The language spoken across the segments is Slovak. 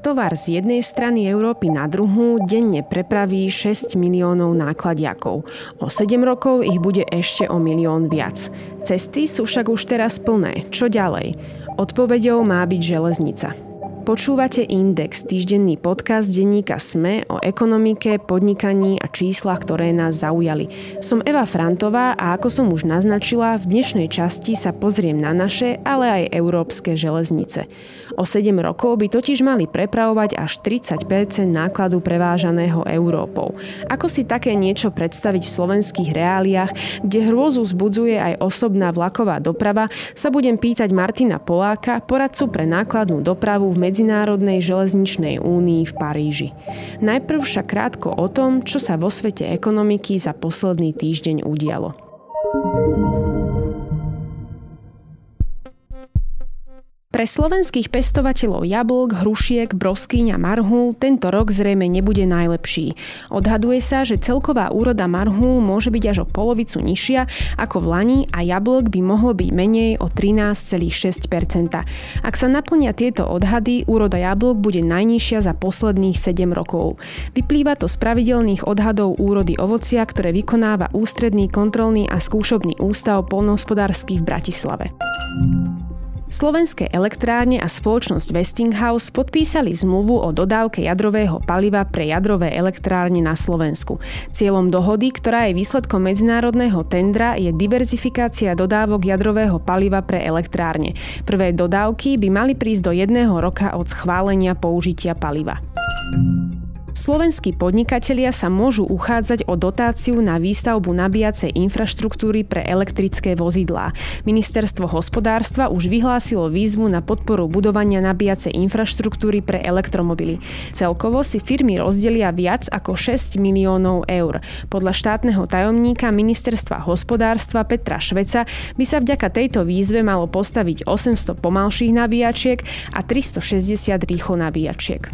Tovar z jednej strany Európy na druhú denne prepraví 6 miliónov nákladiakov. O 7 rokov ich bude ešte o milión viac. Cesty sú však už teraz plné. Čo ďalej? Odpovedou má byť železnica. Počúvate Index, týždenný podcast denníka SME o ekonomike, podnikaní a číslach, ktoré nás zaujali. Som Eva Frantová a ako som už naznačila, v dnešnej časti sa pozriem na naše, ale aj európske železnice. O 7 rokov by totiž mali prepravovať až 30% nákladu prevážaného Európou. Ako si také niečo predstaviť v slovenských reáliách, kde hrôzu zbudzuje aj osobná vlaková doprava, sa budem pýtať Martina Poláka, poradcu pre nákladnú dopravu v medzi Medzinárodnej železničnej únii v Paríži. Najprv však krátko o tom, čo sa vo svete ekonomiky za posledný týždeň udialo. Pre slovenských pestovateľov jablk, hrušiek, broskyň a marhul tento rok zrejme nebude najlepší. Odhaduje sa, že celková úroda marhul môže byť až o polovicu nižšia ako v Lani a jablk by mohlo byť menej o 13,6%. Ak sa naplnia tieto odhady, úroda jablk bude najnižšia za posledných 7 rokov. Vyplýva to z pravidelných odhadov úrody ovocia, ktoré vykonáva Ústredný kontrolný a skúšobný ústav polnohospodársky v Bratislave. Slovenské elektrárne a spoločnosť Westinghouse podpísali zmluvu o dodávke jadrového paliva pre jadrové elektrárne na Slovensku. Cieľom dohody, ktorá je výsledkom medzinárodného tendra, je diverzifikácia dodávok jadrového paliva pre elektrárne. Prvé dodávky by mali prísť do jedného roka od schválenia použitia paliva. Slovenskí podnikatelia sa môžu uchádzať o dotáciu na výstavbu nabíjacej infraštruktúry pre elektrické vozidlá. Ministerstvo hospodárstva už vyhlásilo výzvu na podporu budovania nabíjacej infraštruktúry pre elektromobily. Celkovo si firmy rozdelia viac ako 6 miliónov eur. Podľa štátneho tajomníka Ministerstva hospodárstva Petra Šveca by sa vďaka tejto výzve malo postaviť 800 pomalších nabíjačiek a 360 rýchlo nabíjačiek.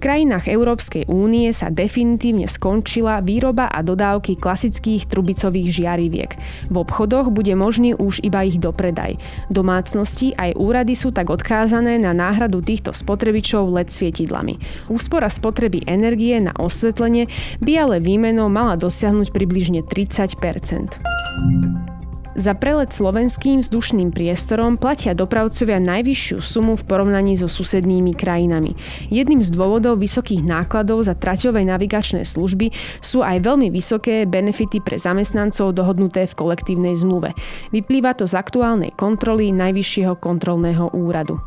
Krajinách Európskej únie sa definitívne skončila výroba a dodávky klasických trubicových žiariviek. V obchodoch bude možný už iba ich dopredaj. Domácnosti aj úrady sú tak odkázané na náhradu týchto spotrebičov LED svietidlami. Úspora spotreby energie na osvetlenie by ale výmenou mala dosiahnuť približne 30 za prelet slovenským vzdušným priestorom platia dopravcovia najvyššiu sumu v porovnaní so susednými krajinami. Jedným z dôvodov vysokých nákladov za traťové navigačné služby sú aj veľmi vysoké benefity pre zamestnancov dohodnuté v kolektívnej zmluve. Vyplýva to z aktuálnej kontroly Najvyššieho kontrolného úradu.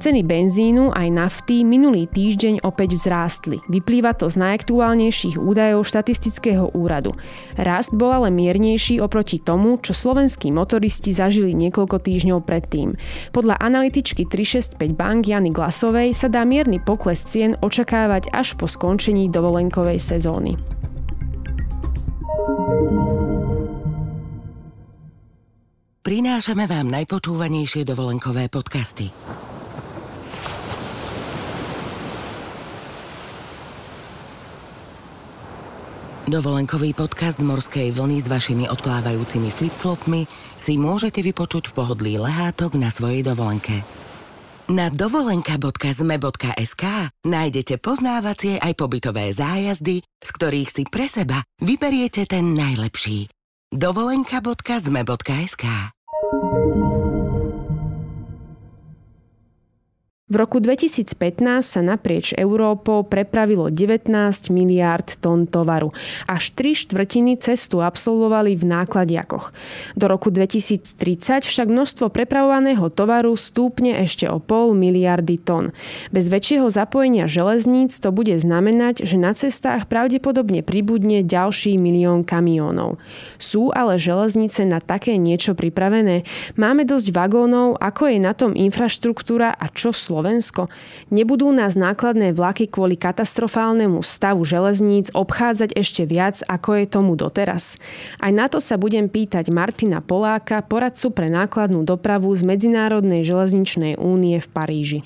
Ceny benzínu aj nafty minulý týždeň opäť vzrástli. Vyplýva to z najaktuálnejších údajov štatistického úradu. Rast bol ale miernejší oproti tomu, čo slovenskí motoristi zažili niekoľko týždňov predtým. Podľa analytičky 365 bank Jany Glasovej sa dá mierny pokles cien očakávať až po skončení dovolenkovej sezóny. Prinášame vám najpočúvanejšie dovolenkové podcasty. Dovolenkový podcast Morskej vlny s vašimi odplávajúcimi flipflopmi si môžete vypočuť v pohodlí lehátok na svojej dovolenke. Na dovolenka.zme.sk nájdete poznávacie aj pobytové zájazdy, z ktorých si pre seba vyberiete ten najlepší. dovolenka.zme.sk V roku 2015 sa naprieč Európou prepravilo 19 miliárd tón tovaru. Až 3 štvrtiny cestu absolvovali v nákladiakoch. Do roku 2030 však množstvo prepravovaného tovaru stúpne ešte o pol miliardy tón. Bez väčšieho zapojenia železníc to bude znamenať, že na cestách pravdepodobne pribudne ďalší milión kamiónov. Sú ale železnice na také niečo pripravené? Máme dosť vagónov, ako je na tom infraštruktúra a čo Slovensko Slovensko? Nebudú nás nákladné vlaky kvôli katastrofálnemu stavu železníc obchádzať ešte viac, ako je tomu doteraz? Aj na to sa budem pýtať Martina Poláka, poradcu pre nákladnú dopravu z Medzinárodnej železničnej únie v Paríži.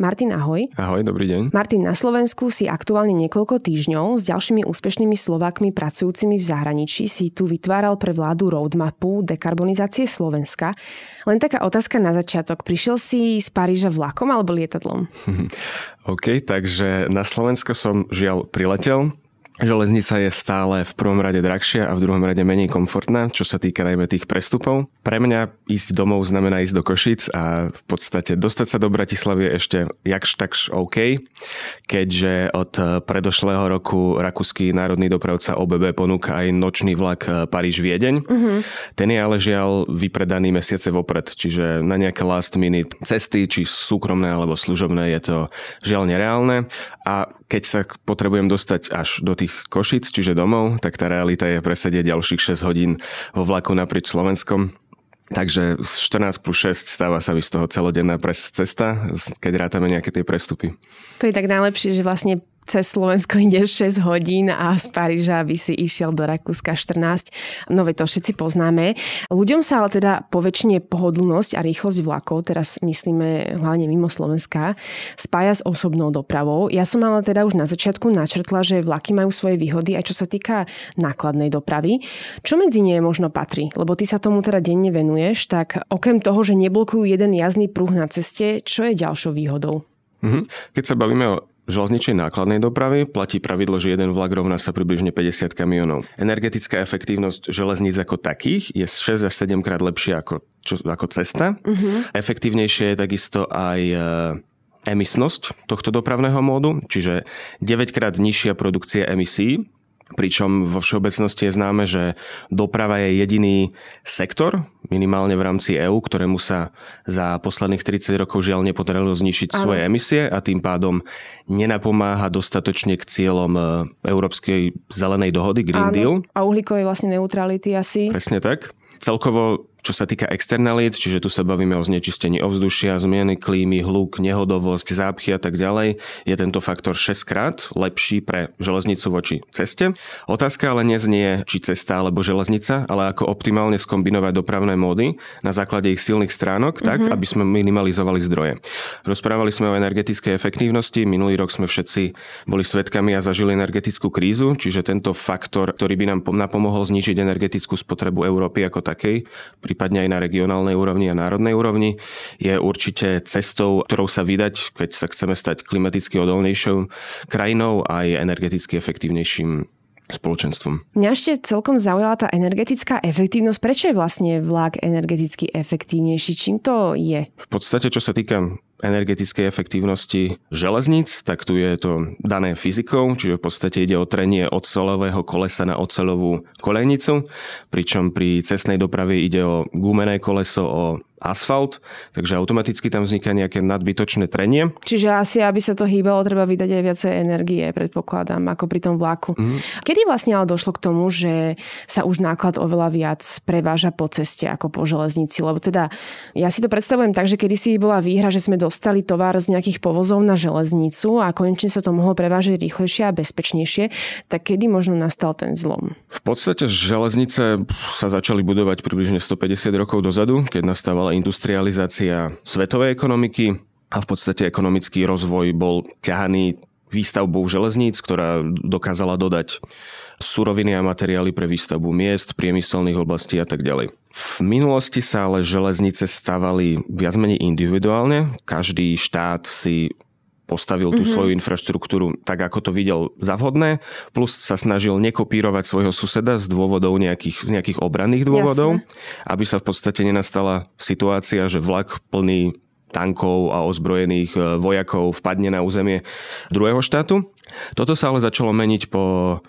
Martin, ahoj. Ahoj, dobrý deň. Martin, na Slovensku si aktuálne niekoľko týždňov s ďalšími úspešnými Slovakmi pracujúcimi v zahraničí si tu vytváral pre vládu roadmapu dekarbonizácie Slovenska. Len taká otázka na začiatok. Prišiel si z Paríža vlakom alebo lietadlom? OK, takže na Slovensko som žiaľ priletel. Železnica je stále v prvom rade drahšia a v druhom rade menej komfortná, čo sa týka najmä tých prestupov. Pre mňa ísť domov znamená ísť do Košic a v podstate dostať sa do Bratislavy je ešte jakž takž OK, keďže od predošlého roku Rakúsky národný dopravca OBB ponúka aj nočný vlak Paríž-Viedeň. Mm-hmm. Ten je ale žiaľ vypredaný mesiace vopred, čiže na nejaké last minute cesty, či súkromné alebo služobné je to žiaľ nereálne a keď sa potrebujem dostať až do tých Košic, čiže domov, tak tá realita je presedieť ďalších 6 hodín vo vlaku naprieč Slovenskom. Takže 14 plus 6 stáva sa mi z toho celodenná pres cesta, keď rátame nejaké tie prestupy. To je tak najlepšie, že vlastne cez Slovensko ide 6 hodín a z Paríža by si išiel do Rakúska 14. No to všetci poznáme. Ľuďom sa ale teda poväčšine pohodlnosť a rýchlosť vlakov, teraz myslíme hlavne mimo Slovenska, spája s osobnou dopravou. Ja som ale teda už na začiatku načrtla, že vlaky majú svoje výhody aj čo sa týka nákladnej dopravy. Čo medzi nie možno patrí? Lebo ty sa tomu teda denne venuješ, tak okrem toho, že neblokujú jeden jazdný pruh na ceste, čo je ďalšou výhodou? Mhm. Keď sa bavíme o železničnej nákladnej dopravy platí pravidlo, že jeden vlak rovná sa približne 50 kamionov. Energetická efektívnosť železníc ako takých je 6 až 7 krát lepšia ako, čo, ako cesta. Uh-huh. Efektívnejšie je takisto aj e, emisnosť tohto dopravného módu, čiže 9 krát nižšia produkcia emisí pričom vo všeobecnosti je známe, že doprava je jediný sektor, minimálne v rámci EÚ, ktorému sa za posledných 30 rokov žiaľ nepodarilo znišiť Áno. svoje emisie a tým pádom nenapomáha dostatočne k cieľom e, Európskej zelenej dohody Green Áno. Deal. A uhlíkovej vlastne neutrality asi. Presne tak. Celkovo čo sa týka externalít, čiže tu sa bavíme o znečistení ovzdušia, zmieny klímy, hluk, nehodovosť, zápchy a tak ďalej, je tento faktor 6 krát lepší pre železnicu voči ceste. Otázka ale neznie, či cesta alebo železnica, ale ako optimálne skombinovať dopravné módy na základe ich silných stránok, tak, mm-hmm. aby sme minimalizovali zdroje. Rozprávali sme o energetickej efektívnosti, minulý rok sme všetci boli svetkami a zažili energetickú krízu, čiže tento faktor, ktorý by nám napomohol znižiť energetickú spotrebu Európy ako takej, prípadne aj na regionálnej úrovni a národnej úrovni, je určite cestou, ktorou sa vydať, keď sa chceme stať klimaticky odolnejšou krajinou a aj energeticky efektívnejším spoločenstvom. Mňa ešte celkom zaujala tá energetická efektívnosť. Prečo je vlastne vlak energeticky efektívnejší? Čím to je? V podstate, čo sa týka energetickej efektívnosti železníc, tak tu je to dané fyzikou, čiže v podstate ide o trenie oceľového kolesa na oceľovú kolejnicu, pričom pri cestnej doprave ide o gumené koleso, o asfalt, takže automaticky tam vzniká nejaké nadbytočné trenie. Čiže asi, aby sa to hýbalo, treba vydať aj viacej energie, predpokladám, ako pri tom vlaku. Mm. Kedy vlastne ale došlo k tomu, že sa už náklad oveľa viac preváža po ceste ako po železnici? Lebo teda ja si to predstavujem tak, že kedy si bola výhra, že sme dostali tovar z nejakých povozov na železnicu a konečne sa to mohlo prevážať rýchlejšie a bezpečnejšie, tak kedy možno nastal ten zlom? V podstate železnice sa začali budovať približne 150 rokov dozadu, keď nastávala industrializácia svetovej ekonomiky a v podstate ekonomický rozvoj bol ťahaný výstavbou železníc, ktorá dokázala dodať suroviny a materiály pre výstavbu miest, priemyselných oblastí a tak ďalej. V minulosti sa ale železnice stavali viac menej individuálne. Každý štát si postavil tú mm-hmm. svoju infraštruktúru tak, ako to videl za vhodné, plus sa snažil nekopírovať svojho suseda z dôvodov nejakých, nejakých obranných dôvodov, Jasne. aby sa v podstate nenastala situácia, že vlak plný tankov a ozbrojených e, vojakov vpadne na územie druhého štátu. Toto sa ale začalo meniť po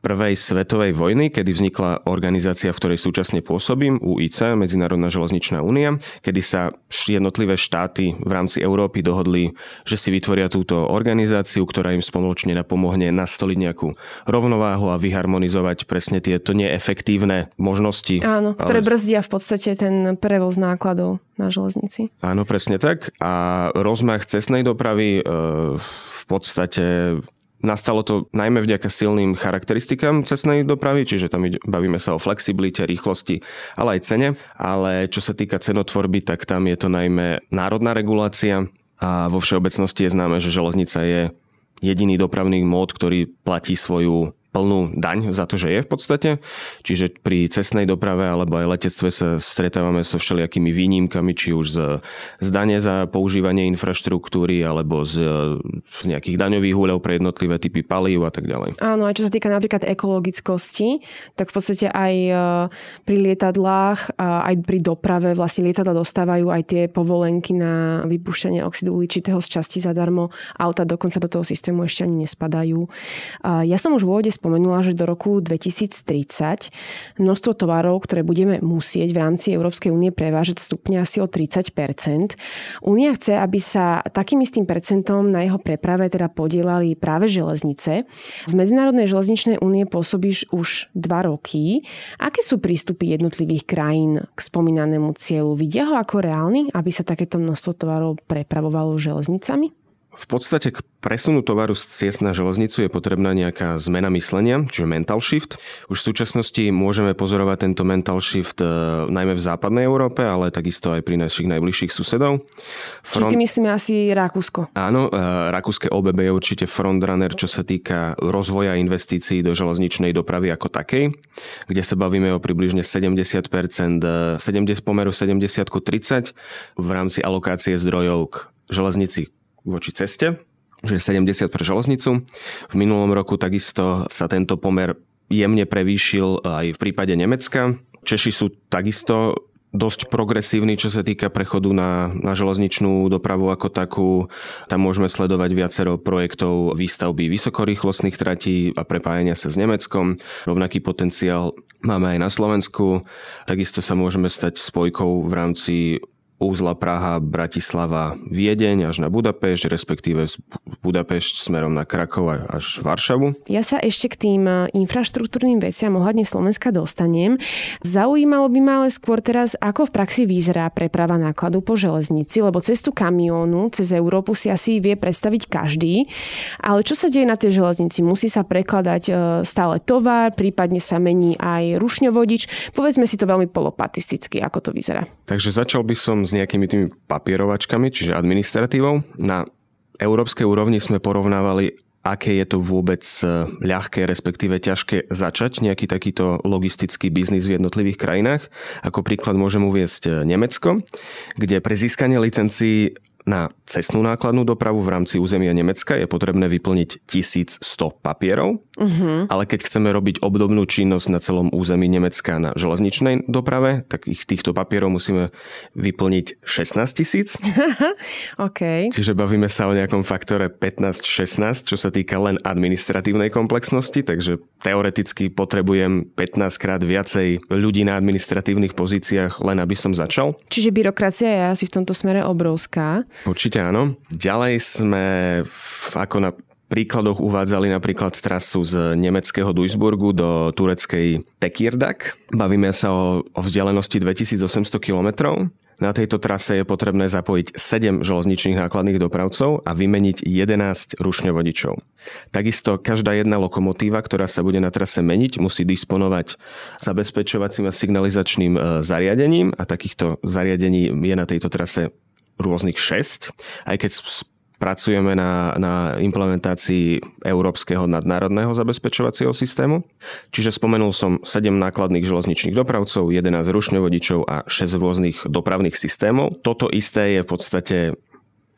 prvej svetovej vojny, kedy vznikla organizácia, v ktorej súčasne pôsobím, UIC, Medzinárodná železničná únia, kedy sa jednotlivé štáty v rámci Európy dohodli, že si vytvoria túto organizáciu, ktorá im spoločne napomohne nastoliť nejakú rovnováhu a vyharmonizovať presne tieto neefektívne možnosti. Áno, ktoré ale... brzdia v podstate ten prevoz nákladov na železnici. Áno, presne tak. A rozmach cestnej dopravy e, v podstate Nastalo to najmä vďaka silným charakteristikám cestnej dopravy, čiže tam bavíme sa o flexibilite, rýchlosti, ale aj cene. Ale čo sa týka cenotvorby, tak tam je to najmä národná regulácia a vo všeobecnosti je známe, že železnica je jediný dopravný mód, ktorý platí svoju plnú daň za to, že je v podstate. Čiže pri cestnej doprave alebo aj letectve sa stretávame so všelijakými výnimkami, či už z, z dane za používanie infraštruktúry alebo z, z nejakých daňových úľov pre jednotlivé typy palív a tak ďalej. Áno, a čo sa týka napríklad ekologickosti, tak v podstate aj e, pri lietadlách, aj pri doprave vlastne lietadla dostávajú aj tie povolenky na vypúšťanie oxidu uhličitého z časti zadarmo. Auta dokonca do toho systému ešte ani nespadajú. Ja som už v úvode spomenula, že do roku 2030 množstvo tovarov, ktoré budeme musieť v rámci Európskej únie prevážať, stupne asi o 30% Únia chce, aby sa takým istým percentom na jeho preprave teda podielali práve železnice. V Medzinárodnej železničnej únie pôsobíš už dva roky. Aké sú prístupy jednotlivých krajín k spomínanému cieľu? Vidia ho ako reálny, aby sa takéto množstvo tovarov prepravovalo železnicami? V podstate k presunu tovaru z ciest na železnicu je potrebná nejaká zmena myslenia, čiže mental shift. Už v súčasnosti môžeme pozorovať tento mental shift e, najmä v západnej Európe, ale takisto aj pri našich najbližších susedov. Front... Čiže myslíme asi Rakúsko. Áno, e, rakúske OBB je určite frontrunner, čo sa týka rozvoja investícií do železničnej dopravy ako takej, kde sa bavíme o približne 70%, 70, pomeru 70 30 v rámci alokácie zdrojov k železnici voči ceste, že 70 pre železnicu. V minulom roku takisto sa tento pomer jemne prevýšil aj v prípade Nemecka. Češi sú takisto dosť progresívny, čo sa týka prechodu na, na železničnú dopravu ako takú. Tam môžeme sledovať viacero projektov výstavby vysokorýchlostných tratí a prepájania sa s Nemeckom. Rovnaký potenciál máme aj na Slovensku. Takisto sa môžeme stať spojkou v rámci úzla Praha, Bratislava, Viedeň až na Budapešť, respektíve z Budapešť smerom na Krakov až Varšavu. Ja sa ešte k tým e, infraštruktúrnym veciam ohľadne Slovenska dostanem. Zaujímalo by ma ale skôr teraz, ako v praxi vyzerá preprava nákladu po železnici, lebo cestu kamiónu cez Európu si asi vie predstaviť každý. Ale čo sa deje na tej železnici? Musí sa prekladať e, stále tovar, prípadne sa mení aj rušňovodič. Povedzme si to veľmi polopatisticky, ako to vyzerá. Takže začal by som s nejakými tými papierovačkami, čiže administratívou. Na európskej úrovni sme porovnávali, aké je to vôbec e, ľahké, respektíve ťažké začať nejaký takýto logistický biznis v jednotlivých krajinách. Ako príklad môžem uviesť e, Nemecko, kde pre získanie licencií na cestnú nákladnú dopravu v rámci územia Nemecka je potrebné vyplniť 1100 papierov, uh-huh. ale keď chceme robiť obdobnú činnosť na celom území Nemecka na železničnej doprave, tak ich týchto papierov musíme vyplniť 16 tisíc. okay. Čiže bavíme sa o nejakom faktore 15-16, čo sa týka len administratívnej komplexnosti, takže teoreticky potrebujem 15 krát viacej ľudí na administratívnych pozíciách, len aby som začal. Čiže byrokracia je asi v tomto smere obrovská. Určite áno. Ďalej sme ako na príkladoch uvádzali napríklad trasu z nemeckého Duisburgu do tureckej Tekirdak. Bavíme sa o, o vzdialenosti 2800 kilometrov. Na tejto trase je potrebné zapojiť 7 železničných nákladných dopravcov a vymeniť 11 rušňovodičov. Takisto každá jedna lokomotíva, ktorá sa bude na trase meniť, musí disponovať zabezpečovacím a signalizačným e, zariadením a takýchto zariadení je na tejto trase rôznych 6, aj keď pracujeme na, na implementácii európskeho nadnárodného zabezpečovacieho systému. Čiže spomenul som 7 nákladných železničných dopravcov, 11 rušňovodičov a 6 rôznych dopravných systémov. Toto isté je v podstate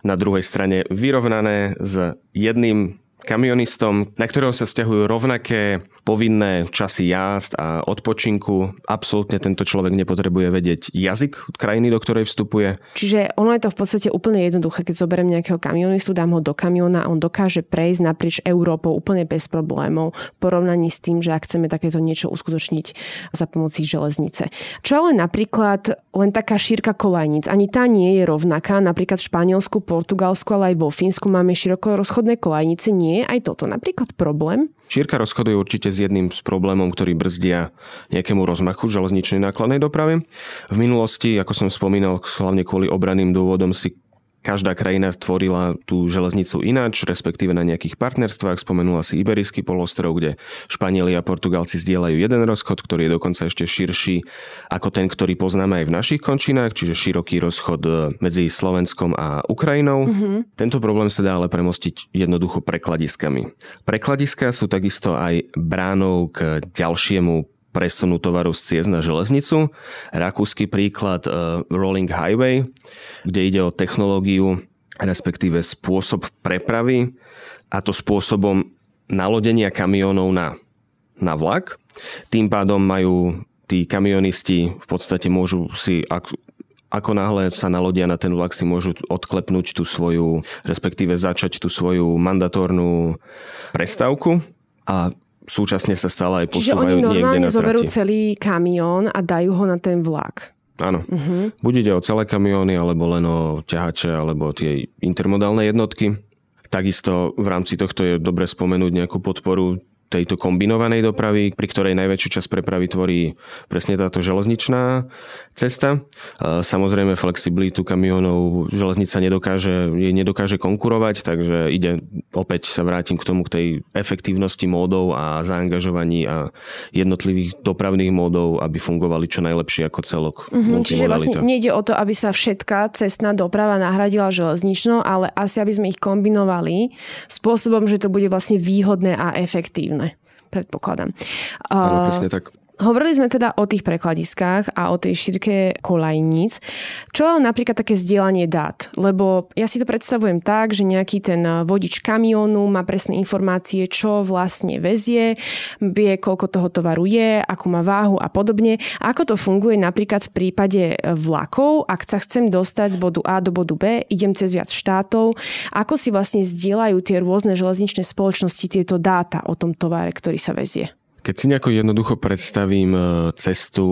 na druhej strane vyrovnané s jedným kamionistom, na ktorého sa stiahujú rovnaké povinné časy jazd a odpočinku. Absolútne tento človek nepotrebuje vedieť jazyk krajiny, do ktorej vstupuje. Čiže ono je to v podstate úplne jednoduché. Keď zoberiem nejakého kamionistu, dám ho do kamiona a on dokáže prejsť naprieč Európou úplne bez problémov v porovnaní s tým, že ak chceme takéto niečo uskutočniť za pomocí železnice. Čo ale napríklad len taká šírka kolajnic, ani tá nie je rovnaká. Napríklad v Španielsku, Portugalsku, ale aj vo Fínsku máme široko rozchodné kolajnice. Nie je aj toto napríklad problém? Šírka rozchodu je určite s jedným z problémov, ktorý brzdia nejakému rozmachu železničnej nákladnej dopravy. V minulosti, ako som spomínal, hlavne kvôli obraným dôvodom si každá krajina tvorila tú železnicu ináč, respektíve na nejakých partnerstvách. Spomenula si Iberijský polostrov, kde Španieli a Portugalci zdieľajú jeden rozchod, ktorý je dokonca ešte širší ako ten, ktorý poznáme aj v našich končinách, čiže široký rozchod e, medzi Slovenskom a Ukrajinou. Mm-hmm. Tento problém sa dá ale premostiť jednoducho prekladiskami. Prekladiska sú takisto aj bránou k ďalšiemu presunu tovaru z ciest na železnicu. Rakúsky príklad uh, Rolling Highway, kde ide o technológiu, respektíve spôsob prepravy a to spôsobom nalodenia kamionov na, na vlak. Tým pádom majú tí kamionisti v podstate môžu si, ak, ako náhle sa nalodia na ten vlak, si môžu odklepnúť tú svoju, respektíve začať tú svoju mandatórnu prestávku a súčasne sa stále aj posúvajú Čiže oni normálne zoberú celý kamión a dajú ho na ten vlak. Áno. Uh-huh. Buď ide o celé kamióny, alebo len o ťahače, alebo tie intermodálne jednotky. Takisto v rámci tohto je dobre spomenúť nejakú podporu tejto kombinovanej dopravy, pri ktorej najväčšiu časť prepravy tvorí presne táto železničná cesta. Samozrejme flexibilitu kamionov železnica nedokáže, jej nedokáže konkurovať, takže ide, opäť sa vrátim k tomu, k tej efektívnosti módov a zaangažovaní a jednotlivých dopravných módov, aby fungovali čo najlepšie ako celok. Mm-hmm, čiže vlastne nejde o to, aby sa všetká cestná doprava nahradila železničnou, ale asi aby sme ich kombinovali spôsobom, že to bude vlastne výhodné a efektívne predpokladám. Áno, presne tak. Hovorili sme teda o tých prekladiskách a o tej šírke kolajníc. Čo napríklad také zdieľanie dát? Lebo ja si to predstavujem tak, že nejaký ten vodič kamiónu má presné informácie, čo vlastne vezie, vie, koľko toho tovaru je, akú má váhu a podobne. Ako to funguje napríklad v prípade vlakov, ak sa chcem dostať z bodu A do bodu B, idem cez viac štátov, ako si vlastne zdieľajú tie rôzne železničné spoločnosti tieto dáta o tom tovare, ktorý sa vezie? Keď si nejako jednoducho predstavím e, cestu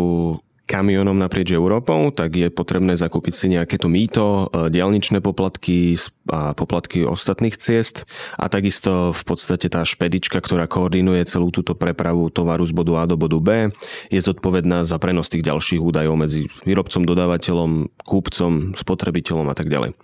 kamionom naprieč Európou, tak je potrebné zakúpiť si nejaké to mýto, e, diálničné poplatky a poplatky ostatných ciest a takisto v podstate tá špedička, ktorá koordinuje celú túto prepravu tovaru z bodu A do bodu B, je zodpovedná za prenos tých ďalších údajov medzi výrobcom, dodávateľom, kúpcom, spotrebiteľom a tak ďalej.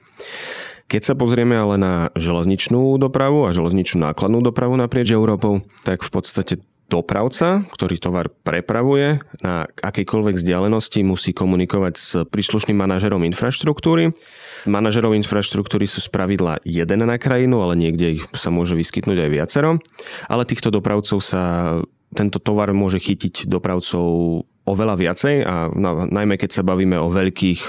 Keď sa pozrieme ale na železničnú dopravu a železničnú nákladnú dopravu naprieč Európou, tak v podstate dopravca, ktorý tovar prepravuje na akejkoľvek vzdialenosti, musí komunikovať s príslušným manažerom infraštruktúry. Manažerov infraštruktúry sú spravidla jeden na krajinu, ale niekde ich sa môže vyskytnúť aj viacero. Ale týchto dopravcov sa tento tovar môže chytiť dopravcov oveľa viacej a najmä keď sa bavíme o veľkých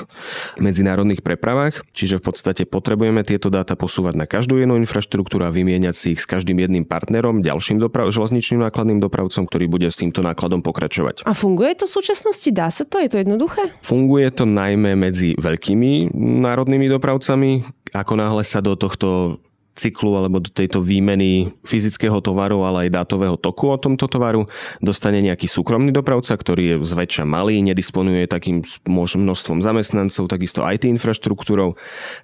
medzinárodných prepravách. Čiže v podstate potrebujeme tieto dáta posúvať na každú jednu infraštruktúru a vymieňať si ich s každým jedným partnerom, ďalším doprav- železničným nákladným dopravcom, ktorý bude s týmto nákladom pokračovať. A funguje to v súčasnosti? Dá sa to? Je to jednoduché? Funguje to najmä medzi veľkými národnými dopravcami. Ako náhle sa do tohto cyklu alebo do tejto výmeny fyzického tovaru, ale aj dátového toku o tomto tovaru dostane nejaký súkromný dopravca, ktorý je zväčša malý, nedisponuje takým množstvom zamestnancov, takisto IT infraštruktúrou,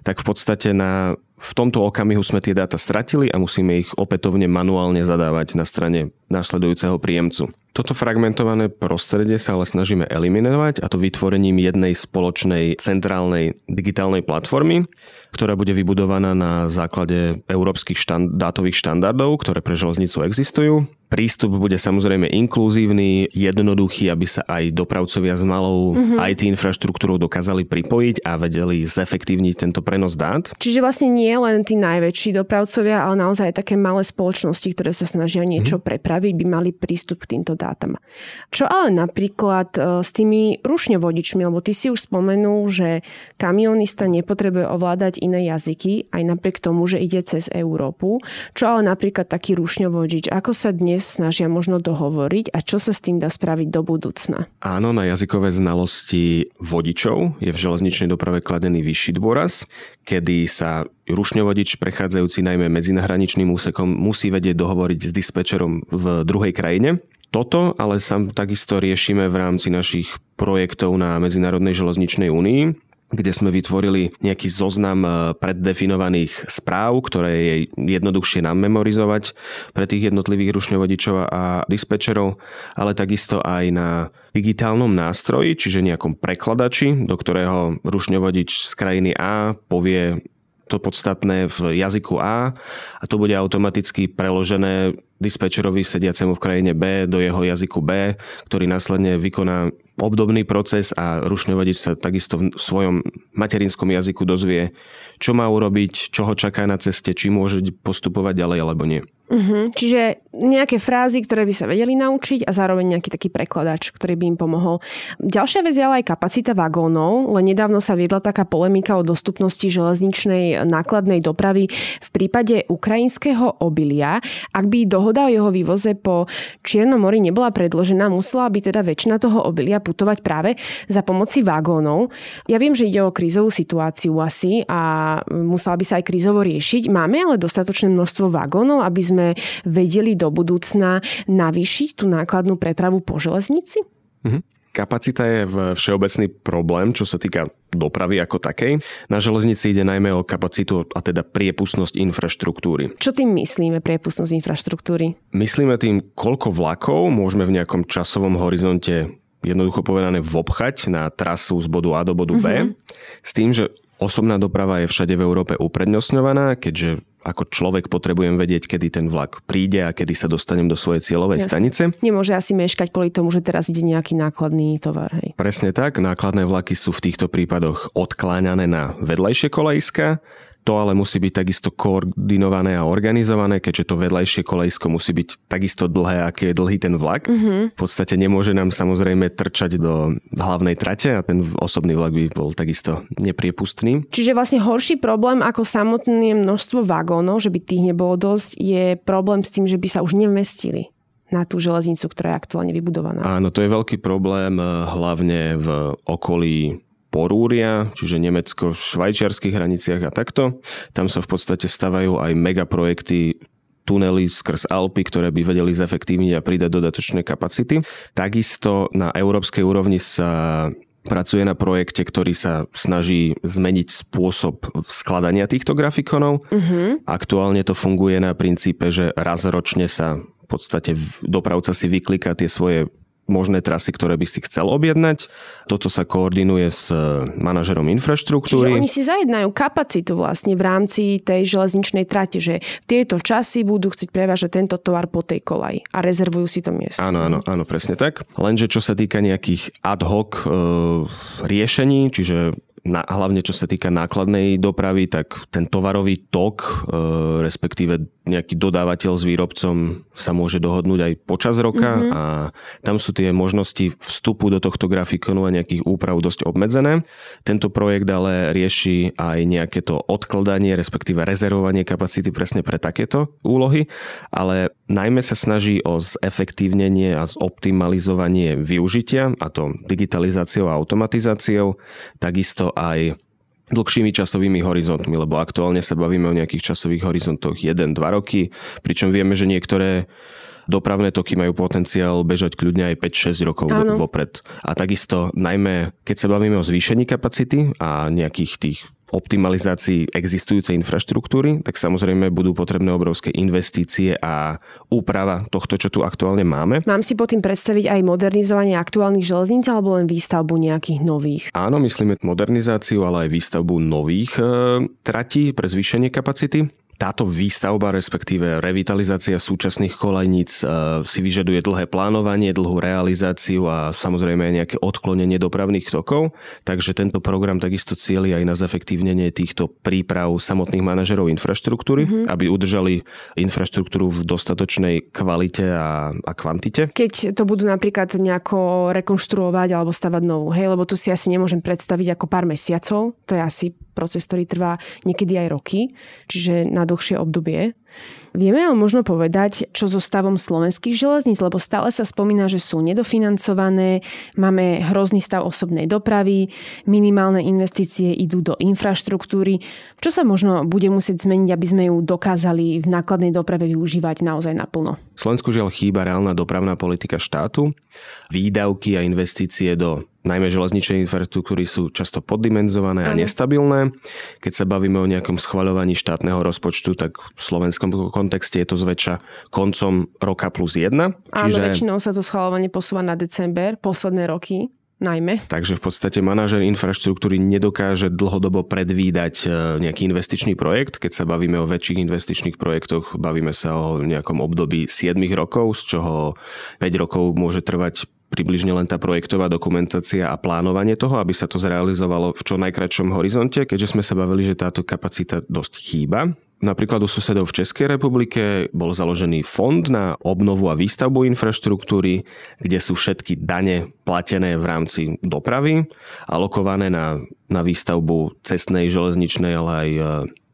tak v podstate na v tomto okamihu sme tie dáta stratili a musíme ich opätovne manuálne zadávať na strane následujúceho príjemcu. Toto fragmentované prostredie sa ale snažíme eliminovať a to vytvorením jednej spoločnej centrálnej digitálnej platformy, ktorá bude vybudovaná na základe európskych štand- dátových štandardov, ktoré pre železnicu existujú. Prístup bude samozrejme inkluzívny, jednoduchý, aby sa aj dopravcovia s malou mm-hmm. IT infraštruktúrou dokázali pripojiť a vedeli zefektívniť tento prenos dát. Čiže vlastne nie len tí najväčší dopravcovia, ale naozaj aj také malé spoločnosti, ktoré sa snažia niečo mm-hmm. prepraviť, by mali prístup k týmto dátam. Čo ale napríklad e, s tými rušňovodičmi, lebo ty si už spomenul, že kamionista nepotrebuje ovládať iné jazyky, aj napriek tomu, že ide cez Európu. Čo ale napríklad taký rušňovodič, ako sa dnes snažia možno dohovoriť a čo sa s tým dá spraviť do budúcna? Áno, na jazykové znalosti vodičov je v železničnej doprave kladený vyšší dôraz, kedy sa rušňovodič prechádzajúci najmä medzihraničným úsekom musí vedieť dohovoriť s dispečerom v druhej krajine. Toto ale sa takisto riešime v rámci našich projektov na Medzinárodnej železničnej únii, kde sme vytvorili nejaký zoznam e, preddefinovaných správ, ktoré je jednoduchšie nám memorizovať pre tých jednotlivých rušňovodičov a dispečerov, ale takisto aj na digitálnom nástroji, čiže nejakom prekladači, do ktorého rušňovodič z krajiny A povie to podstatné v jazyku A a to bude automaticky preložené dispečerovi sediacemu v krajine B do jeho jazyku B, ktorý následne vykoná obdobný proces a rušný vodič sa takisto v svojom materinskom jazyku dozvie, čo má urobiť, čo ho čaká na ceste, či môže postupovať ďalej alebo nie. Uh-huh. Čiže nejaké frázy, ktoré by sa vedeli naučiť a zároveň nejaký taký prekladač, ktorý by im pomohol. Ďalšia vec je ale aj kapacita vagónov, len nedávno sa viedla taká polemika o dostupnosti železničnej nákladnej dopravy v prípade ukrajinského obilia. Ak by dohoda o jeho vývoze po Čiernom mori nebola predložená, musela by teda väčšina toho obilia putovať práve za pomoci vagónov. Ja viem, že ide o krízovú situáciu asi a musela by sa aj krízovo riešiť. Máme ale dostatočné množstvo vagónov, aby sme sme vedeli do budúcna navýšiť tú nákladnú prepravu po železnici? Mhm. Kapacita je všeobecný problém, čo sa týka dopravy ako takej. Na železnici ide najmä o kapacitu a teda priepustnosť infraštruktúry. Čo tým myslíme priepustnosť infraštruktúry? Myslíme tým, koľko vlakov môžeme v nejakom časovom horizonte jednoducho povedané vobchať na trasu z bodu A do bodu B. Mm-hmm. S tým, že osobná doprava je všade v Európe uprednostňovaná, keďže ako človek potrebujem vedieť, kedy ten vlak príde a kedy sa dostanem do svojej cieľovej Jasne. stanice. Nemôže asi meškať kvôli tomu, že teraz ide nejaký nákladný tovar. Hej. Presne tak, nákladné vlaky sú v týchto prípadoch odkláňané na vedľajšie kolejiska to ale musí byť takisto koordinované a organizované, keďže to vedľajšie kolejsko musí byť takisto dlhé, aký je dlhý ten vlak. Mm-hmm. V podstate nemôže nám samozrejme trčať do hlavnej trate a ten osobný vlak by bol takisto nepriepustný. Čiže vlastne horší problém ako samotné množstvo vagónov, že by tých nebolo dosť, je problém s tým, že by sa už nevmestili na tú železnicu, ktorá je aktuálne vybudovaná. Áno, to je veľký problém, eh, hlavne v okolí Porúria, čiže Nemecko v švajčiarských hraniciach a takto. Tam sa v podstate stavajú aj megaprojekty tunely skrz Alpy, ktoré by vedeli zefektívniť a pridať dodatočné kapacity. Takisto na európskej úrovni sa pracuje na projekte, ktorý sa snaží zmeniť spôsob skladania týchto grafikonov. Uh-huh. Aktuálne to funguje na princípe, že raz ročne sa v podstate dopravca si vyklika tie svoje možné trasy, ktoré by si chcel objednať. Toto sa koordinuje s e, manažerom infraštruktúry. Čiže oni si zajednajú kapacitu vlastne v rámci tej železničnej trate, že tieto časy budú chcieť prevážať tento tovar po tej kolaji a rezervujú si to miesto. Áno, áno, áno, presne tak. Lenže čo sa týka nejakých ad hoc e, riešení, čiže na, hlavne čo sa týka nákladnej dopravy, tak ten tovarový tok, e, respektíve nejaký dodávateľ s výrobcom sa môže dohodnúť aj počas roka mm-hmm. a tam sú tie možnosti vstupu do tohto grafikonu a nejakých úprav dosť obmedzené. Tento projekt ale rieši aj nejaké to odkladanie, respektíve rezervovanie kapacity presne pre takéto úlohy, ale najmä sa snaží o zefektívnenie a zoptimalizovanie využitia, a to digitalizáciou a automatizáciou, takisto aj dlhšími časovými horizontmi, lebo aktuálne sa bavíme o nejakých časových horizontoch 1-2 roky, pričom vieme, že niektoré dopravné toky majú potenciál bežať kľudne aj 5-6 rokov Áno. vopred. A takisto najmä, keď sa bavíme o zvýšení kapacity a nejakých tých optimalizácii existujúcej infraštruktúry, tak samozrejme budú potrebné obrovské investície a úprava tohto, čo tu aktuálne máme. Mám si po tým predstaviť aj modernizovanie aktuálnych železníc alebo len výstavbu nejakých nových? Áno, myslíme modernizáciu, ale aj výstavbu nových e, tratí pre zvýšenie kapacity táto výstavba, respektíve revitalizácia súčasných kolejníc e, si vyžaduje dlhé plánovanie, dlhú realizáciu a samozrejme aj nejaké odklonenie dopravných tokov. Takže tento program takisto cieli aj na zefektívnenie týchto príprav samotných manažerov infraštruktúry, mm-hmm. aby udržali infraštruktúru v dostatočnej kvalite a, a kvantite. Keď to budú napríklad nejako rekonštruovať alebo stavať novú, hej, lebo to si asi nemôžem predstaviť ako pár mesiacov, to je asi proces, ktorý trvá niekedy aj roky, čiže na dlhšie obdobie. Vieme ale možno povedať, čo so stavom slovenských železníc, lebo stále sa spomína, že sú nedofinancované, máme hrozný stav osobnej dopravy, minimálne investície idú do infraštruktúry. Čo sa možno bude musieť zmeniť, aby sme ju dokázali v nákladnej doprave využívať naozaj naplno? Slovensku žiaľ chýba reálna dopravná politika štátu. Výdavky a investície do najmä železničnej infraštruktúry sú často poddimenzované a nestabilné. Keď sa bavíme o nejakom schvaľovaní štátneho rozpočtu, tak v slovenskom kontexte je to zväčša koncom roka plus jedna. Čiže... Áno, väčšinou sa to schvaľovanie posúva na december, posledné roky najmä. Takže v podstate manažer infraštruktúry nedokáže dlhodobo predvídať e, nejaký investičný projekt. Keď sa bavíme o väčších investičných projektoch, bavíme sa o nejakom období 7 rokov, z čoho 5 rokov môže trvať približne len tá projektová dokumentácia a plánovanie toho, aby sa to zrealizovalo v čo najkračšom horizonte, keďže sme sa bavili, že táto kapacita dosť chýba. Napríklad u susedov v Českej republike bol založený fond na obnovu a výstavbu infraštruktúry, kde sú všetky dane platené v rámci dopravy, alokované na, na výstavbu cestnej, železničnej, ale aj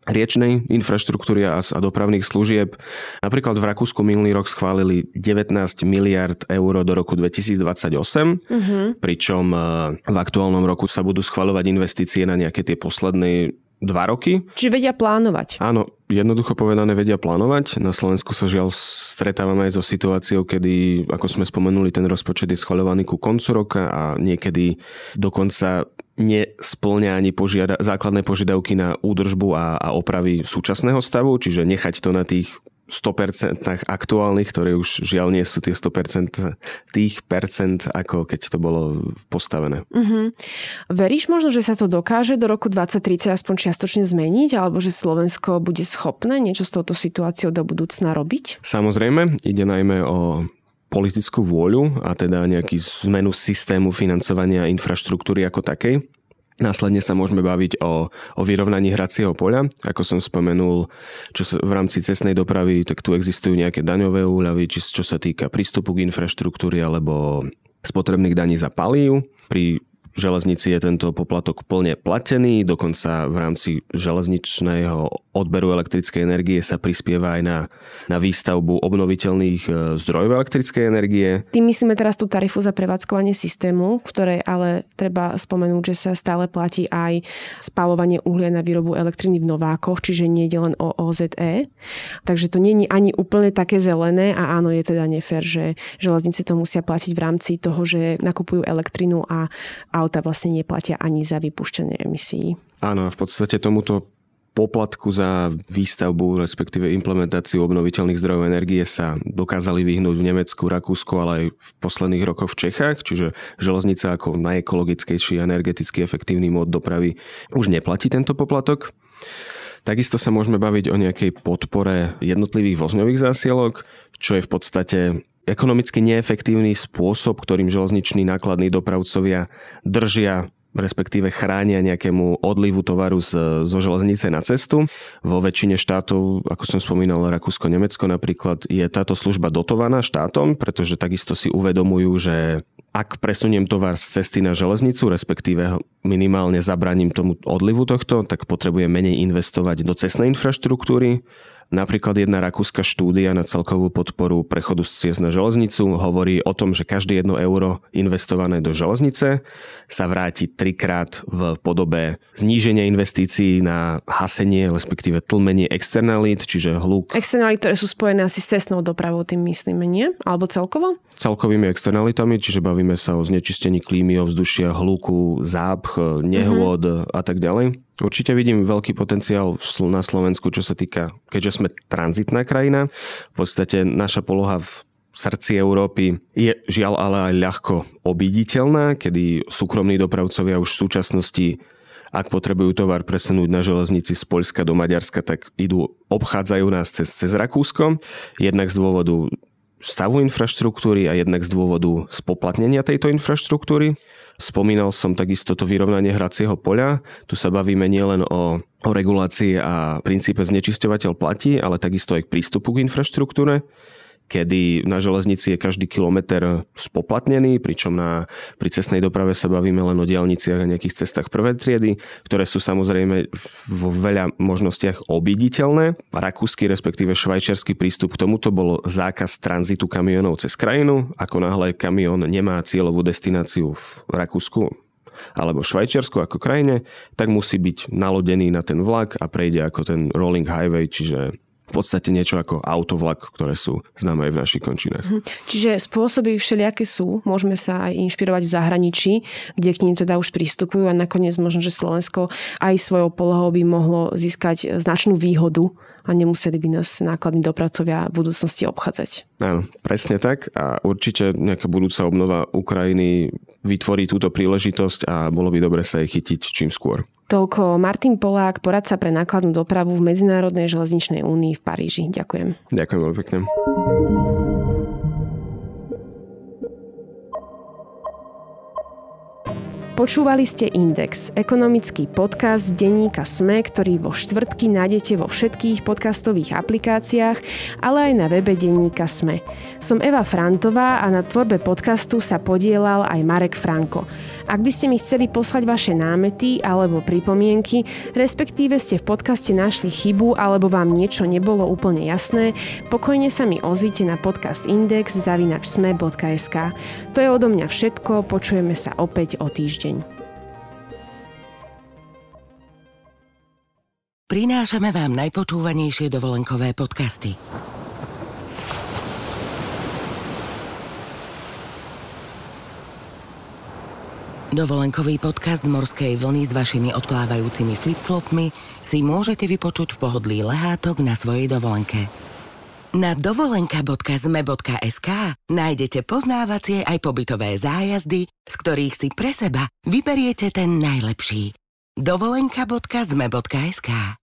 riečnej infraštruktúry a, a dopravných služieb. Napríklad v Rakúsku minulý rok schválili 19 miliard eur do roku 2028, uh-huh. pričom e, v aktuálnom roku sa budú schvalovať investície na nejaké tie posledné dva roky. Čiže vedia plánovať. Áno, jednoducho povedané vedia plánovať. Na Slovensku sa žiaľ stretávame aj so situáciou, kedy, ako sme spomenuli, ten rozpočet je schvaľovaný ku koncu roka a niekedy dokonca nesplňa ani požiada- základné požiadavky na údržbu a, a opravy súčasného stavu, čiže nechať to na tých 100% aktuálnych, ktoré už žiaľ nie sú tie 100% tých percent, ako keď to bolo postavené. Uh-huh. Veríš možno, že sa to dokáže do roku 2030 aspoň čiastočne zmeniť, alebo že Slovensko bude schopné niečo s touto situáciou do budúcna robiť? Samozrejme, ide najmä o politickú vôľu a teda nejaký zmenu systému financovania infraštruktúry ako takej. Následne sa môžeme baviť o, o vyrovnaní hracieho poľa. Ako som spomenul, čo sa, v rámci cestnej dopravy, tak tu existujú nejaké daňové úľavy, či, čo sa týka prístupu k infraštruktúre alebo spotrebných daní za palív. Pri železnici je tento poplatok plne platený, dokonca v rámci železničného odberu elektrickej energie sa prispieva aj na, na výstavbu obnoviteľných e, zdrojov elektrickej energie. Tým myslíme teraz tú tarifu za prevádzkovanie systému, ktoré ale treba spomenúť, že sa stále platí aj spalovanie uhlia na výrobu elektriny v Novákoch, čiže nie je len o OZE. Takže to nie je ani úplne také zelené a áno, je teda nefér, že železnice to musia platiť v rámci toho, že nakupujú elektrinu a auta vlastne neplatia ani za vypúšťanie emisí. Áno, a v podstate tomuto poplatku za výstavbu, respektíve implementáciu obnoviteľných zdrojov energie sa dokázali vyhnúť v Nemecku, Rakúsku, ale aj v posledných rokoch v Čechách, čiže železnica ako najekologickejší a energeticky efektívny mód dopravy už neplatí tento poplatok. Takisto sa môžeme baviť o nejakej podpore jednotlivých vozňových zásielok, čo je v podstate ekonomicky neefektívny spôsob, ktorým železniční nákladní dopravcovia držia respektíve chránia nejakému odlivu tovaru z, zo železnice na cestu. Vo väčšine štátov, ako som spomínal, Rakúsko, Nemecko napríklad, je táto služba dotovaná štátom, pretože takisto si uvedomujú, že ak presuniem tovar z cesty na železnicu, respektíve minimálne zabraním tomu odlivu tohto, tak potrebujem menej investovať do cestnej infraštruktúry Napríklad jedna rakúska štúdia na celkovú podporu prechodu z ciest na železnicu hovorí o tom, že každé jedno euro investované do železnice sa vráti trikrát v podobe zníženia investícií na hasenie, respektíve tlmenie externalít, čiže hluk. Externality, ktoré sú spojené asi s cestnou dopravou, tým myslíme, nie? Alebo celkovo? Celkovými externalitami, čiže bavíme sa o znečistení klímy, ovzdušia, hluku, zápch, nehôd uh-huh. a tak ďalej. Určite vidím veľký potenciál na Slovensku, čo sa týka, keďže sme tranzitná krajina. V podstate naša poloha v srdci Európy je žiaľ ale aj ľahko obiditeľná, kedy súkromní dopravcovia už v súčasnosti ak potrebujú tovar presunúť na železnici z Poľska do Maďarska, tak idú, obchádzajú nás cez, cez Rakúsko. Jednak z dôvodu stavu infraštruktúry a jednak z dôvodu spoplatnenia tejto infraštruktúry. Spomínal som takisto to vyrovnanie hracieho poľa. Tu sa bavíme nielen o, o regulácii a princípe znečisťovateľ platí, ale takisto aj k prístupu k infraštruktúre kedy na železnici je každý kilometr spoplatnený, pričom na, pri cestnej doprave sa bavíme len o diálniciach a nejakých cestách prvej triedy, ktoré sú samozrejme vo veľa možnostiach obiditeľné. Rakúsky, respektíve švajčiarsky prístup k tomuto bol zákaz tranzitu kamionov cez krajinu. Ako náhle kamión nemá cieľovú destináciu v Rakúsku, alebo Švajčiarsku ako krajine, tak musí byť nalodený na ten vlak a prejde ako ten rolling highway, čiže v podstate niečo ako autovlak, ktoré sú známe aj v našich končinách. Mhm. Čiže spôsoby všelijaké sú, môžeme sa aj inšpirovať v zahraničí, kde k ním teda už pristupujú a nakoniec možno, že Slovensko aj svojou polohou by mohlo získať značnú výhodu a nemuseli by nás nákladní dopracovia v budúcnosti obchádzať. Áno, presne tak a určite nejaká budúca obnova Ukrajiny vytvorí túto príležitosť a bolo by dobre sa jej chytiť čím skôr. Toľko Martin Polák, poradca pre nákladnú dopravu v Medzinárodnej železničnej únii v Paríži. Ďakujem. Ďakujem veľmi pekne. Počúvali ste Index, ekonomický podcast denníka SME, ktorý vo štvrtky nájdete vo všetkých podcastových aplikáciách, ale aj na webe denníka SME. Som Eva Frantová a na tvorbe podcastu sa podielal aj Marek Franko. Ak by ste mi chceli poslať vaše námety alebo pripomienky, respektíve ste v podcaste našli chybu alebo vám niečo nebolo úplne jasné, pokojne sa mi ozvite na podcast index zavinačsme.sk. To je odo mňa všetko, počujeme sa opäť o týždeň. Prinášame vám najpočúvanejšie dovolenkové podcasty. Dovolenkový podcast Morskej vlny s vašimi odplávajúcimi flipflopmi si môžete vypočuť v pohodlí lehátok na svojej dovolenke. Na dovolenka.zme.sk nájdete poznávacie aj pobytové zájazdy, z ktorých si pre seba vyberiete ten najlepší. dovolenka.zme.sk